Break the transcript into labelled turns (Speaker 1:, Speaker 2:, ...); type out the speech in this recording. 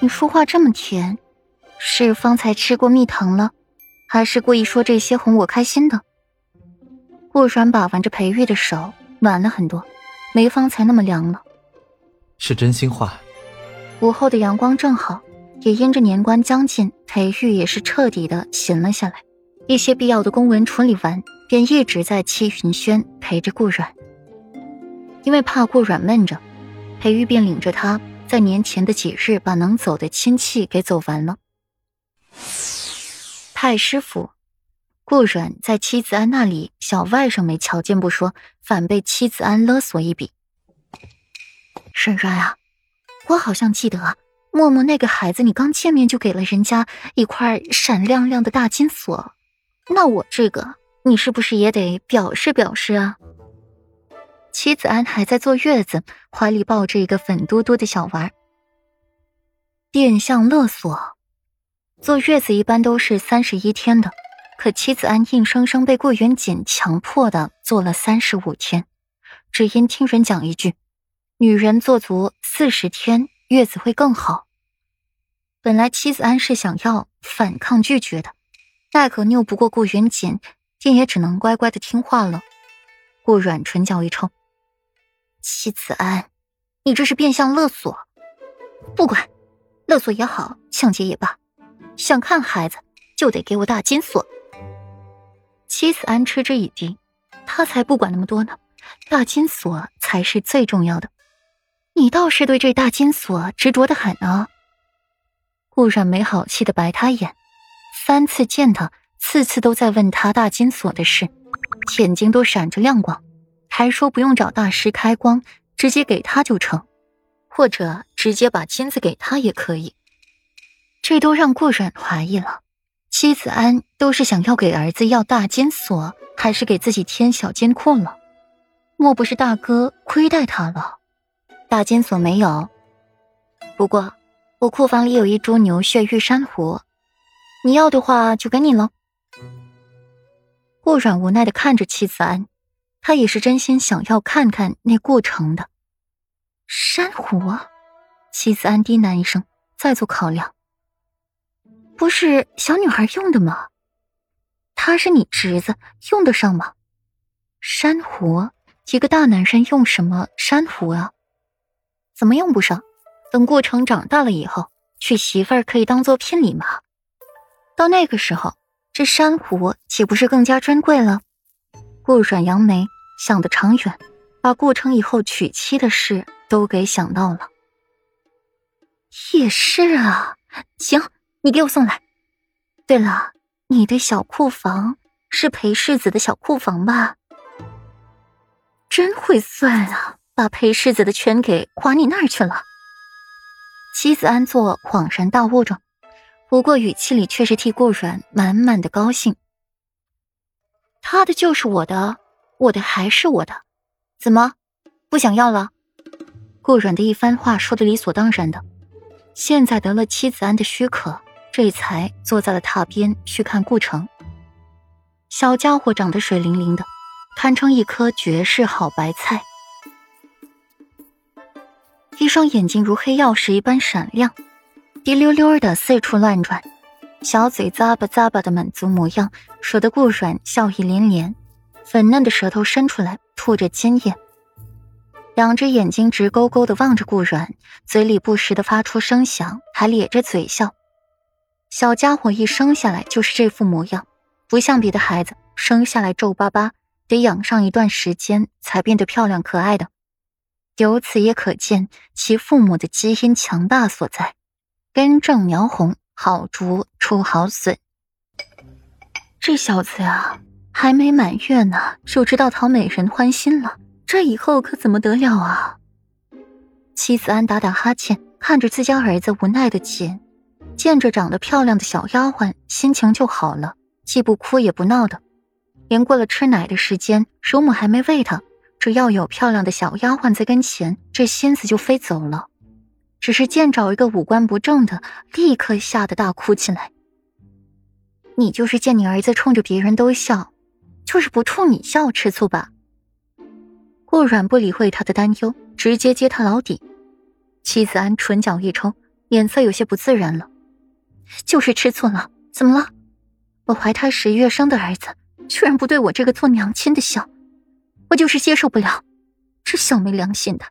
Speaker 1: 你说话这么甜，是方才吃过蜜糖了，还是故意说这些哄我开心的？顾软把玩着裴玉的手，暖了很多，没方才那么凉了。
Speaker 2: 是真心话。
Speaker 1: 午后的阳光正好，也因着年关将近，裴玉也是彻底的闲了下来。一些必要的公文处理完，便一直在戚云轩陪着顾软。因为怕顾软闷着，裴玉便领着他在年前的几日把能走的亲戚给走完了。太师府，顾软在妻子安那里，小外甥没瞧见不说，反被妻子安勒索一笔。沈软啊，我好像记得默默那个孩子，你刚见面就给了人家一块闪亮亮的大金锁，那我这个，你是不是也得表示表示啊？妻子安还在坐月子，怀里抱着一个粉嘟嘟的小娃儿。变相勒索，坐月子一般都是三十一天的，可妻子安硬生生被顾元锦强迫的坐了三十五天，只因听人讲一句，女人做足四十天月子会更好。本来妻子安是想要反抗拒绝的，奈何拗不过顾元锦，便也只能乖乖的听话了。顾软唇角一抽。妻子安，你这是变相勒索。不管，勒索也好，抢劫也罢，想看孩子就得给我大金锁。妻子安嗤之以鼻，他才不管那么多呢，大金锁才是最重要的。你倒是对这大金锁执着的很啊。顾然没好气的白他眼，三次见他，次次都在问他大金锁的事，眼睛都闪着亮光。还说不用找大师开光，直接给他就成，或者直接把金子给他也可以。这都让顾软怀疑了，妻子安都是想要给儿子要大金锁，还是给自己添小金库了？莫不是大哥亏待他了？大金锁没有，不过我库房里有一株牛血玉珊瑚，你要的话就给你了。顾软无奈的看着妻子安。他也是真心想要看看那过程的珊瑚。妻子安低喃一声，再做考量。不是小女孩用的吗？他是你侄子，用得上吗？珊瑚，一个大男人用什么珊瑚啊？怎么用不上？等顾城长大了以后，娶媳妇儿可以当做聘礼吗？到那个时候，这珊瑚岂不是更加珍贵了？顾软扬眉。想得长远，把顾城以后娶妻的事都给想到了。也是啊，行，你给我送来。对了，你的小库房是裴世子的小库房吧？真会算啊，把裴世子的全给划你那儿去了。妻子安坐恍然大悟着，不过语气里却是替顾软满满的高兴。他的就是我的。我的还是我的，怎么不想要了？顾软的一番话说的理所当然的，现在得了妻子安的许可，这才坐在了榻边去看顾城。小家伙长得水灵灵的，堪称一颗绝世好白菜，一双眼睛如黑曜石一般闪亮，滴溜溜的四处乱转，小嘴咂吧咂吧的满足模样，惹得顾软笑意连连。粉嫩的舌头伸出来，吐着尖液，两只眼睛直勾勾的望着顾软，嘴里不时的发出声响，还咧着嘴笑。小家伙一生下来就是这副模样，不像别的孩子生下来皱巴巴，得养上一段时间才变得漂亮可爱的。由此也可见其父母的基因强大所在，根正苗红，好竹出好笋。这小子啊！还没满月呢，就知道讨美人欢心了，这以后可怎么得了啊？妻子安打打哈欠，看着自家儿子无奈的紧，见着长得漂亮的小丫鬟，心情就好了，既不哭也不闹的。连过了吃奶的时间，乳母还没喂他，只要有漂亮的小丫鬟在跟前，这心思就飞走了。只是见着一个五官不正的，立刻吓得大哭起来。你就是见你儿子冲着别人都笑。就是不冲你笑，吃醋吧？顾软不理会他的担忧，直接揭他老底。妻子安唇角一抽，脸色有些不自然了。就是吃醋了，怎么了？我怀胎十月生的儿子，居然不对我这个做娘亲的笑，我就是接受不了。这小没良心的！